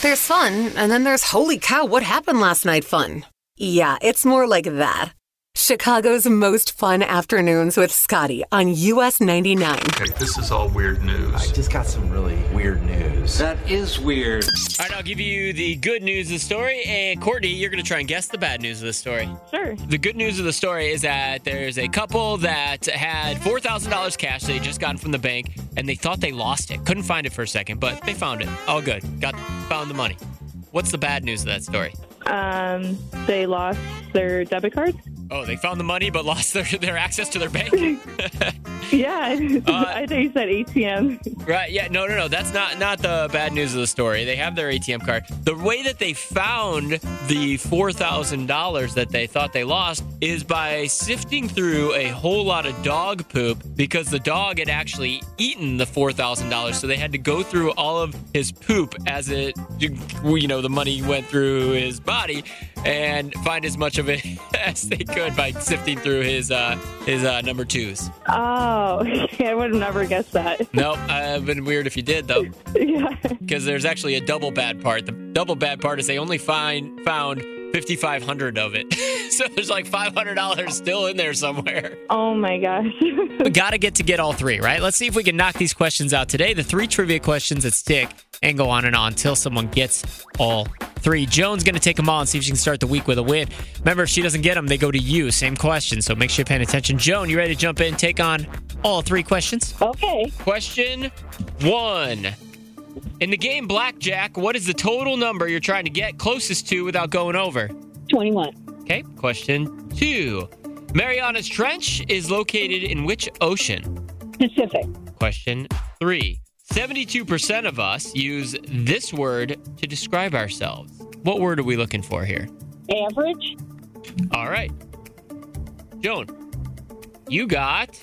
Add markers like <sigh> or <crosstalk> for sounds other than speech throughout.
There's fun, and then there's holy cow, what happened last night fun. Yeah, it's more like that. Chicago's most fun afternoons with Scotty on US 99. Okay, this is all weird news. I just got some really weird news. That is weird. All right, I'll give you the good news of the story. And Courtney, you're going to try and guess the bad news of the story. Sure. The good news of the story is that there's a couple that had $4,000 cash they just gotten from the bank and they thought they lost it. Couldn't find it for a second, but they found it. All good. Got found the money. What's the bad news of that story? Um, they lost their debit cards. Oh, they found the money but lost their, their access to their bank? <laughs> <laughs> Yeah, <laughs> Uh, <laughs> I think you said ATM. Right. Yeah. No. No. No. That's not not the bad news of the story. They have their ATM card. The way that they found the four thousand dollars that they thought they lost is by sifting through a whole lot of dog poop because the dog had actually eaten the four thousand dollars. So they had to go through all of his poop as it, you know, the money went through his body and find as much of it as they could by sifting through his uh, his uh, number twos. Oh, Oh, <laughs> I would have never guessed that. no, <laughs> Nope. Uh, I've been weird if you did though. <laughs> yeah. because there's actually a double bad part. The double bad part is they only find found 5500 of it. so there's like $500 still in there somewhere. Oh my gosh. We got to get to get all three, right? Let's see if we can knock these questions out today. The three trivia questions that stick and go on and on until someone gets all three. Joan's going to take them all and see if she can start the week with a win. Remember, if she doesn't get them, they go to you. Same question. So make sure you're paying attention. Joan, you ready to jump in, take on all three questions? Okay. Question one. In the game Blackjack, what is the total number you're trying to get closest to without going over? 21. Okay. Question two. Mariana's Trench is located in which ocean? Pacific. Question three. 72% of us use this word to describe ourselves. What word are we looking for here? Average. All right. Joan, you got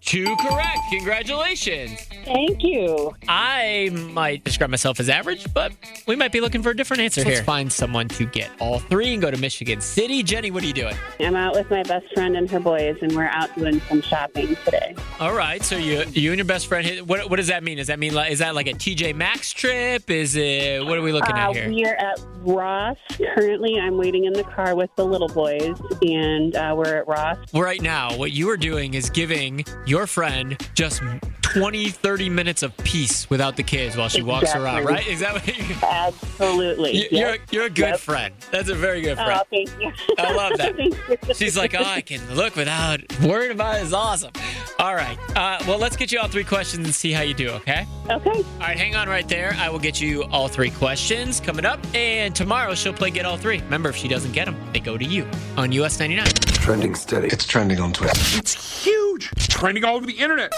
two correct. Congratulations. Thank you. I might describe myself as average, but we might be looking for a different answer here. Let's find someone to get all three and go to Michigan City. Jenny, what are you doing? I'm out with my best friend and her boys, and we're out doing some shopping today. All right, so you you and your best friend. What what does that mean? Does that mean like is that like a TJ Maxx trip? Is it what are we looking Uh, at here? we are at Ross. Currently, I'm waiting in the car with the little boys, and uh, we're at Ross. Right now, what you are doing is giving your friend just 20, 30 minutes of peace without the kids while she walks Exactly. around, right? Is that what you Absolutely. You- You're, Yep. you're a good Yep. friend. That's a very good friend. Oh, thank you. I love that. <laughs> She's like, oh, I can look without worrying about it. It's awesome. All right. Uh, well, let's get you all three questions and see how you do, okay? Okay. All right, hang on right there. I will get you all three questions coming up. And tomorrow she'll play Get All Three. Remember, if she doesn't get them, they go to you on US 99. Trending steady. It's trending on Twitter. It's huge. It's trending all over the internet.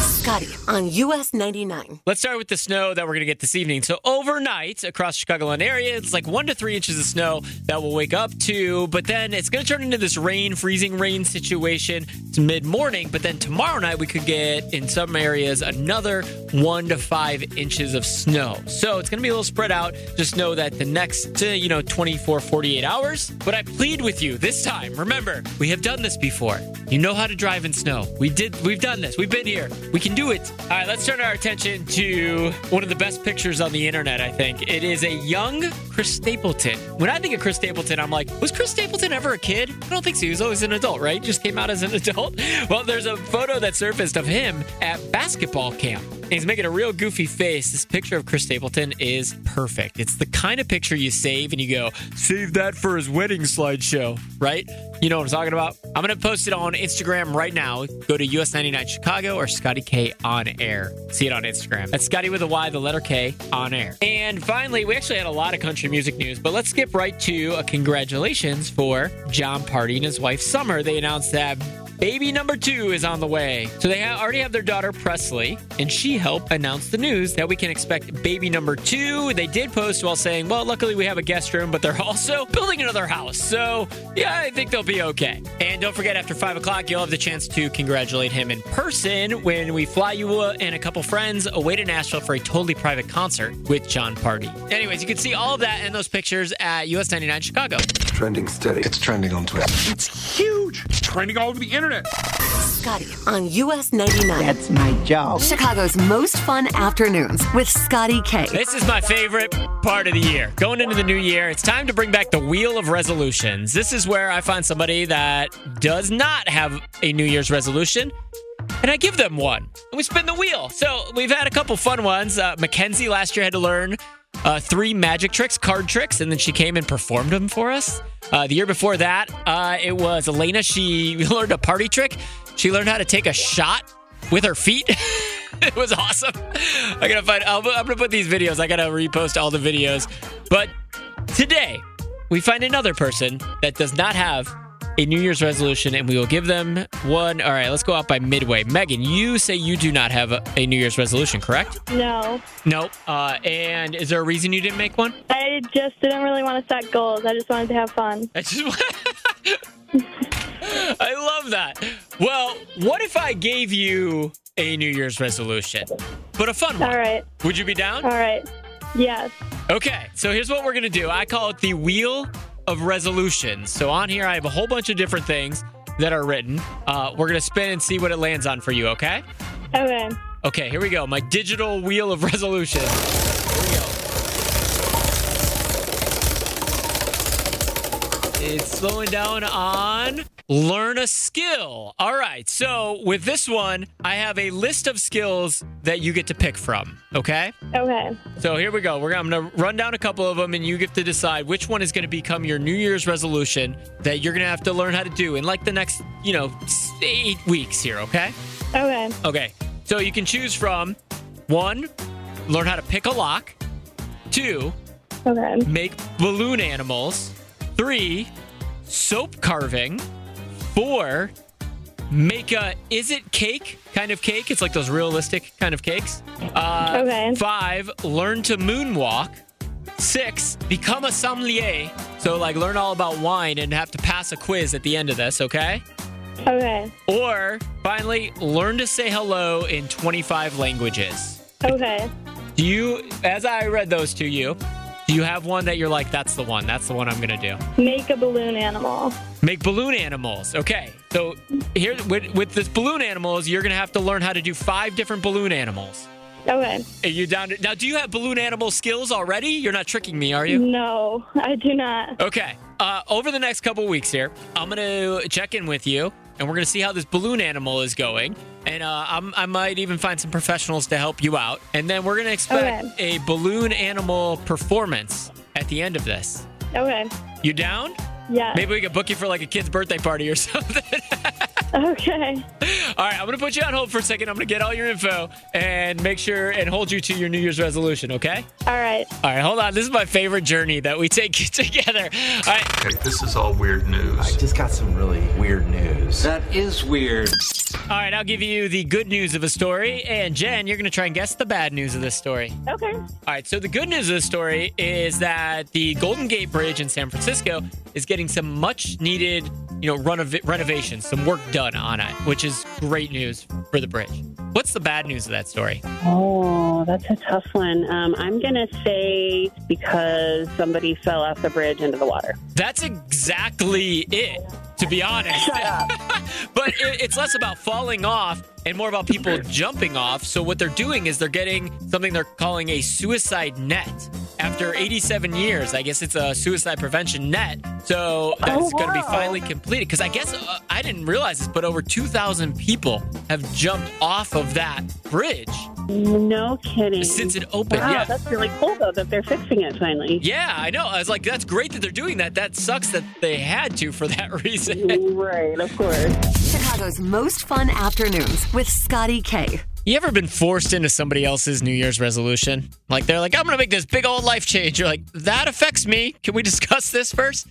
Scotty on US 99. Let's start with the snow that we're going to get this evening. So, overnight across Chicagoland area, it's like one to three inches of snow that we'll wake up to, but then it's going to turn into this rain, freezing rain situation. It's mid morning, but then tomorrow night we could get in some areas another one to five inches of snow. So, it's going to be a little spread out. Just know that the next, uh, you know, 24, 48 hours. But I plead with you this time, remember, we have done this before. You know how to drive in snow. We did, we've done this. We've been here. We can do it. All right, let's turn our attention to one of the best pictures on the internet, I think. It is a young Chris Stapleton. When I think of Chris Stapleton, I'm like, was Chris Stapleton ever a kid? I don't think so. He was always an adult, right? Just came out as an <laughs> adult. Well, there's a photo that surfaced of him at basketball camp. He's making a real goofy face. This picture of Chris Stapleton is perfect. It's the kind of picture you save and you go, save that for his wedding slideshow, right? You know what I'm talking about? I'm going to post it on Instagram right now. Go to US99 Chicago or Scotty K on air. See it on Instagram. That's Scotty with a Y, the letter K on air. And finally, we actually had a lot of country music news, but let's skip right to a congratulations for Jon Pardi and his wife Summer. They announced that Baby number two is on the way. So they ha- already have their daughter Presley, and she helped announce the news that we can expect baby number two. They did post while saying, well, luckily we have a guest room, but they're <laughs> also building another house. So yeah, I think they'll be okay. And don't forget, after five o'clock, you'll have the chance to congratulate him in person when we fly you and a couple friends away to Nashville for a totally private concert with Jon Pardi. Anyways, you can see all of that and those pictures at US 99 Chicago. Trending steady. It's trending on Twitter. It's huge. It's trending all over the internet. Internet. Scotty on US 99. That's my job. Chicago's most fun afternoons with Scotty K. This is my favorite part of the year. Going into the new year, it's time to bring back the Wheel of Resolutions. This is where I find somebody that does not have a New Year's resolution. And I give them one. And we spin the wheel. So we've had a couple fun ones. Uh, Mackenzie last year had to learn uh, three magic tricks, card tricks, and then she came and performed them for us. Uh, the year before that, uh, it was Elena. She <laughs> learned a party trick. She learned how to take a shot with her feet. <laughs> it was awesome. <laughs> I gotta find. I'll, I'm gonna put these videos. I gotta repost all the videos. But today, we find another person that does not have a New Year's resolution, and we will give them one. All right, let's go out by midway. Megan, you say you do not have a, a New Year's resolution, correct? No, Nope. Uh, and is there a reason you didn't make one? I just didn't really want to set goals. I just wanted to have fun. I just. <laughs> I love that. Well, what if I gave you a New Year's resolution, but a fun one? All right, Would you be down? all right. Yes. Okay, so here's what we're gonna do. I call it the wheel of resolutions. So on here, I have a whole bunch of different things that are written. Uh, we're gonna spin and see what it lands on for you. Okay? Okay. Okay, here we go. My digital wheel of resolutions. Here we go. It's slowing down on learn a skill. All right. So with this one, I have a list of skills that you get to pick from. Okay. Okay. So here we go. We're gonna, I'm gonna run down a couple of them, and you get to decide which one is gonna become your New Year's resolution that you're gonna have to learn how to do in like the next, you know, eight weeks here. Okay. Okay. Okay. So you can choose from one, learn how to pick a lock. Two, Okay. make balloon animals. Three, soap carving. Four, make a is it cake kind of cake? It's like those realistic kind of cakes. Uh, Okay. Five, learn to moonwalk. Six, become a sommelier. So like learn all about wine and have to pass a quiz at the end of this. Okay. Okay. Or finally, learn to say hello in 25 languages. Okay. Do you, as I read those to you, do you have one that you're like, that's the one, that's the one I'm gonna do? Make a balloon animal. Make balloon animals. Okay, so here with, with this balloon animals, you're gonna have to learn how to do five different balloon animals. Okay. Are you down to, now? Do you have balloon animal skills already? You're not tricking me, are you? No, I do not. Okay. Uh, over the next couple weeks here, I'm gonna check in with you, and we're gonna see how this balloon animal is going. And uh, I'm, I might even find some professionals to help you out. And then we're gonna expect a balloon animal performance at the end of this. Okay. You down? Yeah. Maybe we could book you for like a kid's birthday party or <laughs> something. Okay. all right, I'm gonna put you on hold for a second. I'm gonna get all your info and make sure and hold you to your New Year's resolution. Okay? All right. All right, hold on. This is my favorite journey that we take <laughs> together. All right. Okay, this is all weird news. I just got some really weird news. That is weird. All right, I'll give you the good news of a story, and Jen, you're going to try and guess the bad news of this story. Okay. All right, so the good news of the story is that the Golden Gate Bridge in San Francisco is getting some much needed, you know, renov- renovations, some work done on it, which is great news for the bridge. What's the bad news of that story? Oh, that's a tough one. Um, I'm going to say because somebody fell off the bridge into the water. That's exactly it, to be honest. <laughs> but it, it's less about falling off and more about people <clears throat> jumping off. So what they're doing is they're getting something they're calling a suicide net. After 87 years, I guess it's a suicide prevention net. So that's Oh, going to be finally completed. Because I guess uh, I didn't realize this, but over 2,000 people have jumped off of that bridge No kidding. since it opened. Wow, yeah. that's really cool though that they're fixing it finally. Yeah, I know. I was like, that's great that they're doing that. That sucks that they had to for that <laughs> reason. Right, of course. Chicago's most fun afternoons with Scotty K. You ever been forced into somebody else's New Year's resolution? Like they're like, I'm gonna make this big old life change. You're like, that affects me. Can we discuss this first?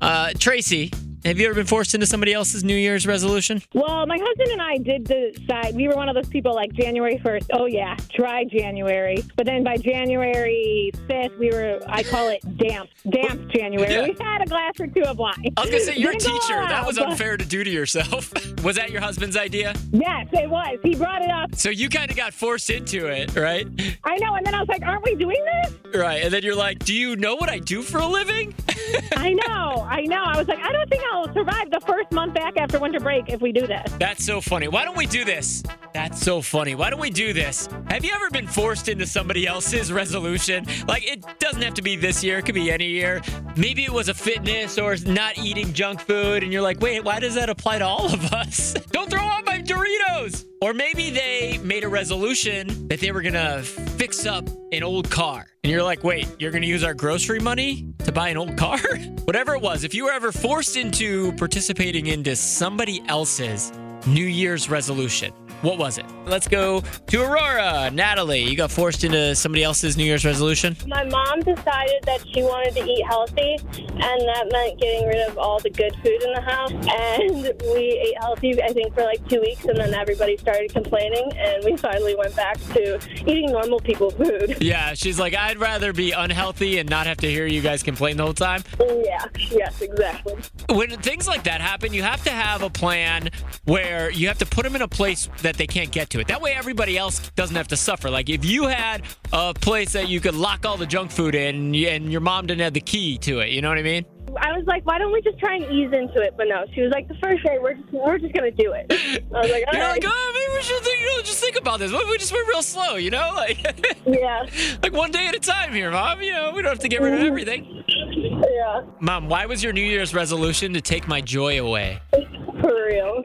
Uh, Tracy, have you ever been forced into somebody else's New Year's resolution? Well, my husband and I did decide we were one of those people like January 1st. Oh, yeah, try January. But then by January 5th, we were, I call it damp, damp January. Yeah. We had a glass or two of wine. I was gonna say you're a Didn't teacher. all That out, was but- unfair to do to yourself. <laughs> was that your husband's idea? Yes, it was. He brought it up. So you kind of got forced into it, right? I know. And then I was like, aren't we doing this? Right. And then you're like, do you know what I do for a living? <laughs> I know, I know. I was like, I don't think I'll survive the first month back after winter break if we do this. That's so funny. Why don't we do this? That's so funny. Why don't we do this? Have you ever been forced into somebody else's resolution? Like, it doesn't have to be this year, it could be any year. Maybe it was a fitness or not eating junk food, and you're like, wait, why does that apply to all of us? <laughs> Don't throw out my Doritos! Or maybe they made a resolution that they were gonna fix up an old car. And you're like, wait, you're gonna use our grocery money to buy an old car? <laughs> Whatever it was, if you were ever forced into participating into somebody else's New Year's resolution, what was it? Let's go to Aurora. Natalie, you got forced into somebody else's New Year's resolution? My mom decided that she wanted to eat healthy, and that meant getting rid of all the good food in the house. <laughs> And we ate healthy, I think, for like two weeks, and then everybody started complaining, and we finally went back to eating normal people food. <laughs> Yeah, she's like, I'd rather be unhealthy and not have to hear you guys complain the whole time. Yeah, yes, exactly. When things like that happen, you have to have a plan where you have to put them in a place that they can't get to it. That way, everybody else doesn't have to suffer. Like if you had a place that you could lock all the junk food in and your mom didn't have the key to it, you know what I mean? I was like, why don't we just try and ease into it? But no, she was like, the first day, we're just, we're just gonna do it. I was like, <laughs> all You're right. like, oh, maybe we should, think, you know, just think about this. What if we just went real slow, you know, like, <laughs> yeah, like one day at a time here, mom. You know, we don't have to get rid of everything. yeah, Mom, why was your New Year's resolution to take my joy away? for real.